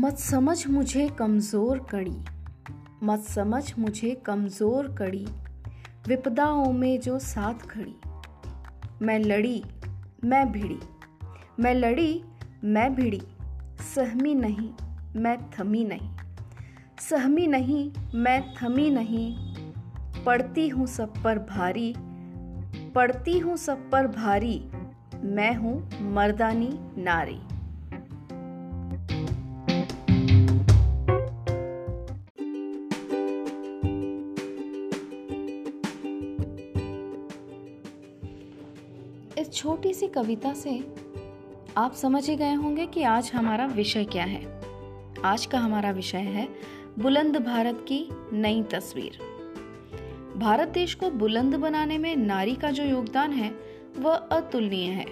मत समझ मुझे कमज़ोर कड़ी। मत समझ मुझे कमज़ोर कड़ी। विपदाओं में जो साथ खड़ी। मैं लड़ी, मैं भिड़ी। मैं लड़ी, मैं भिड़ी। सहमी नहीं, मैं थमी नहीं। सहमी नहीं, मैं थमी नहीं। पड़ती हूँ सब पर भारी। पड़ती हूँ सब पर भारी। मैं हूँ मर्दानी नारी। इस छोटी सी कविता से आप समझ ही गए होंगे कि आज हमारा विषय क्या है। आज का हमारा विषय है बुलंद भारत की नई तस्वीर। भारत देश को बुलंद बनाने में नारी का जो योगदान है, वह अतुलनीय है।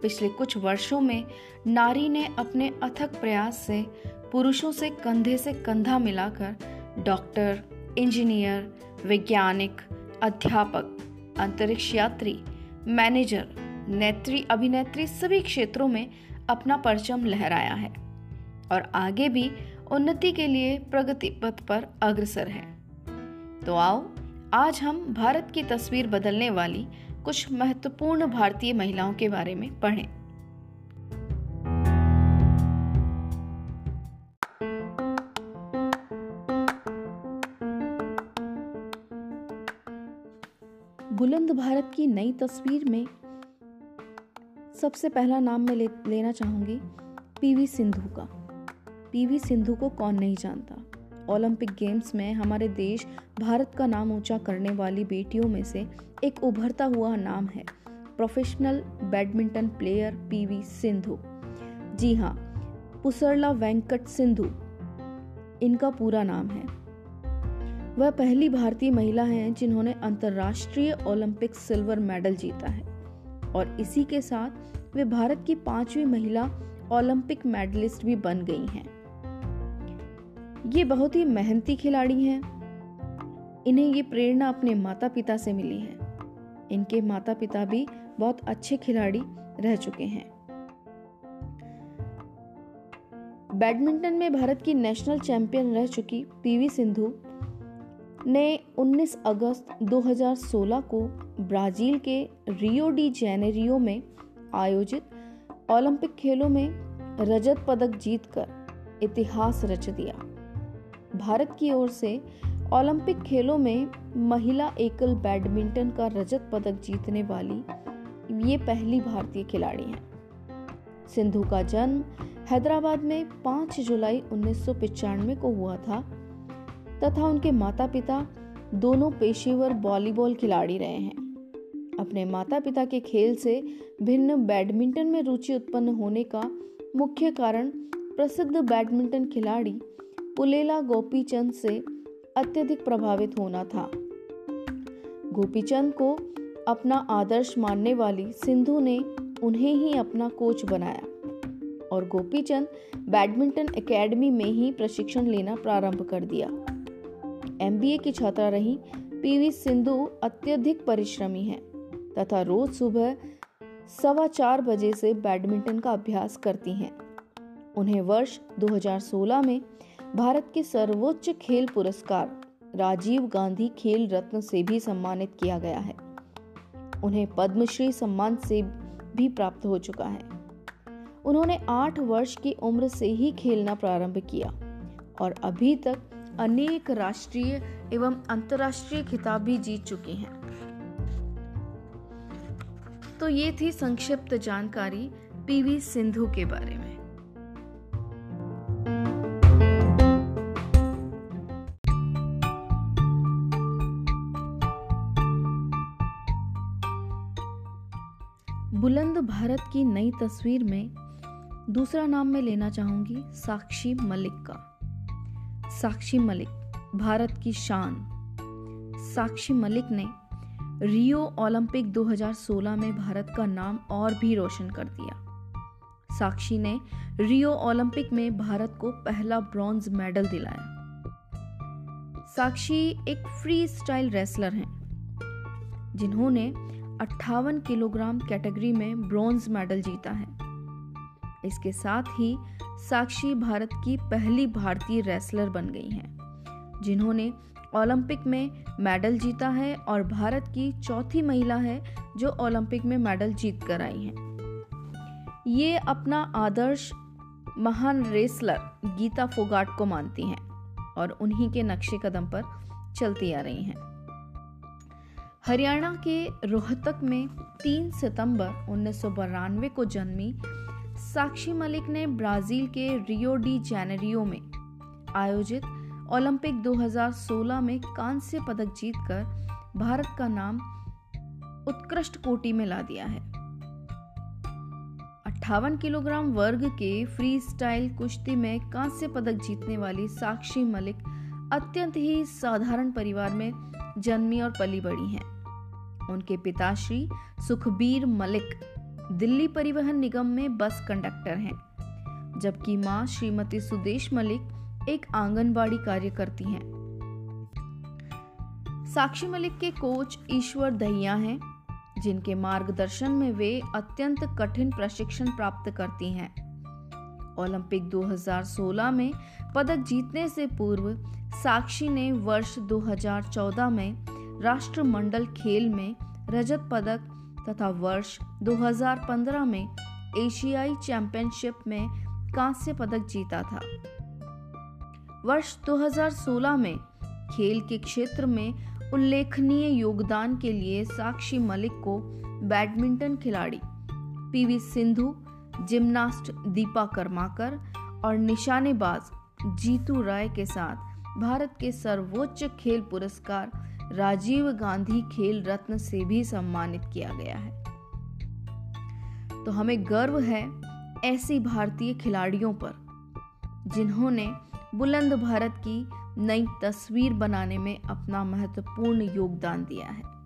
पिछले कुछ वर्षों में नारी ने अपने अथक प्रयास से पुरुषों से कंधे से कंधा मिलाकर डॉक्टर, इंजीनियर, वैज्ञानिक, अध्यापक, अंतरिक्ष यात्री मैनेजर, नेत्री, अभिनेत्री सभी क्षेत्रों में अपना परचम लहराया है और आगे भी उन्नति के लिए प्रगति पथ पर अग्रसर है। तो आओ, आज हम भारत की तस्वीर बदलने वाली कुछ महत्वपूर्ण भारतीय महिलाओं के बारे में पढ़ें। बुलंद भारत की नई तस्वीर में सबसे पहला नाम मैं ले, लेना चाहूँगी पीवी सिंधु का। पीवी सिंधु को कौन नहीं जानता? ओलंपिक गेम्स में हमारे देश भारत का नाम ऊँचा करने वाली बेटियों में से एक उभरता हुआ नाम है। Professional badminton player P V Sindhu. जी हाँ पुसरला वेंकट सिंधु इनका पूरा नाम है। वह पहली भारतीय महिला हैं जिन्होंने अंतर्राष्ट्रीय ओलंपिक सिल्वर मेडल जीता है। और इसी के साथ वे भारत की पांचवी महिला ओलंपिक मेडलिस्ट भी बन गई हैं। ये बहुत ही मेहनती खिलाड़ी हैं। इन्हें ये प्रेरणा अपने माता पिता से मिली है। इनके माता पिता भी बहुत अच्छे खिलाड़ी रह चुके हैं। बैडमिंटन में भारत की नेशनल चैंपियन रह चुकी पीवी सिंधु ने 19 अगस्त 2016 को ब्राज़ील के रियो डी जेनेरियो में आयोजित ओलंपिक खेलों में रजत पदक जीतकर इतिहास रच दिया। भारत की ओर से ओलंपिक खेलों में महिला एकल बैडमिंटन का रजत पदक जीतने वाली ये पहली भारतीय खिलाड़ी हैं। सिंधु का जन्म हैदराबाद में 5 जुलाई उन्नीस को हुआ था। तथा उनके माता पिता दोनों पेशेवर वॉलीबॉल खिलाड़ी रहे हैं। अपने माता पिता के खेल से भिन्न बैडमिंटन में रुचि उत्पन्न होने का मुख्य कारण प्रसिद्ध बैडमिंटन खिलाड़ी पुलेला गोपीचंद से अत्यधिक प्रभावित होना था। गोपीचंद को अपना आदर्श मानने वाली सिंधु ने उन्हें ही अपना कोच बनाया और गोपीचंद बैडमिंटन एकेडमी में ही प्रशिक्षण लेना प्रारंभ कर दिया। एमबीए की छात्रा रही, पीवी सिंधु अत्यधिक परिश्रमी है, तथा रोज सुबह सवा चार बजे से बैडमिंटन का अभ्यास करती हैं। उन्हें वर्ष 2016 में भारत के सर्वोच्च खेल पुरस्कार, राजीव गांधी खेल रत्न से भी सम्मानित किया गया है। उन्हें पद्मश्री सम्मान से भी प्राप्त हो चुका है। उन्होंने आठ वर्ष की उम्र से ही खेलना प्रारंभ किया और अभी तक अनेक राष्ट्रीय एवं अंतर्राष्ट्रीय खिताब भी जीत चुके हैं। तो ये थी संक्षिप्त जानकारी पीवी सिंधु के बारे में। बुलंद भारत की नई तस्वीर में दूसरा नाम मैं लेना चाहूँगी साक्षी मलिक का। साक्षी मलिक, भारत की शान। साक्षी मलिक ने रियो ओलंपिक 2016 में भारत का नाम और भी रोशन कर दिया। साक्षी ने रियो ओलंपिक में भारत को पहला ब्रॉन्ज मेडल दिलाया। साक्षी एक फ्री स्टाइल रेसलर हैं, जिन्होंने अट्ठावन किलोग्राम कैटेगरी में ब्रॉन्ज मेडल जीता है। इसके साथ ही साक्षी भारत की पहली भारतीय रेसलर बन गई हैं, जिन्होंने ओलंपिक में मेडल जीता है और भारत की चौथी महिला है जो ओलंपिक में मेडल जीत कर आई हैं। ये अपना आदर्श, महान रेसलर गीता फोगाट को मानती हैं और उन्हीं के नक्शे कदम पर चलती आ रही हैं। हरियाणा के रोहतक में 3 सितंबर उन्नीस को जन्मी साक्षी मलिक ने ब्राज़ील के रियो डी जैनरियो में आयोजित ओलंपिक 2016 में कांस्य पदक जीतकर भारत का नाम उत्कृष्ट कोटि में ला दिया है। अट्ठावन किलोग्राम वर्ग के फ्री स्टाइल कुश्ती में कांस्य पदक जीतने वाली साक्षी मलिक अत्यंत ही साधारण परिवार में जन्मी और पली बड़ी हैं। उनके पिताश्री सुखबीर मलिक दिल्ली परिवहन निगम में बस कंडक्टर हैं, जबकि माँ श्रीमती सुदेश मलिक एक आंगनबाड़ी कार्य करती हैं। साक्षी मलिक के कोच ईश्वर दहिया हैं, जिनके मार्गदर्शन में वे अत्यंत कठिन प्रशिक्षण प्राप्त करती हैं। ओलंपिक 2016 में पदक जीतने से पूर्व साक्षी ने वर्ष 2014 में राष्ट्रमंडल खेल में रजत पदक तथा वर्ष 2015 में एशियाई चैंपियनशिप में कांस्य पदक जीता था। वर्ष 2016 में खेल के क्षेत्र में उल्लेखनीय योगदान के लिए साक्षी मलिक को बैडमिंटन खिलाड़ी P V Sindhu, gymnast Dipa Karmakar और निशानेबाज जीतू राय के साथ भारत के सर्वोच्च खेल पुरस्कार राजीव गांधी खेल रत्न से भी सम्मानित किया गया है। तो हमें गर्व है ऐसी भारतीय खिलाड़ियों पर, जिन्होंने बुलंद भारत की नई तस्वीर बनाने में अपना महत्वपूर्ण योगदान दिया है।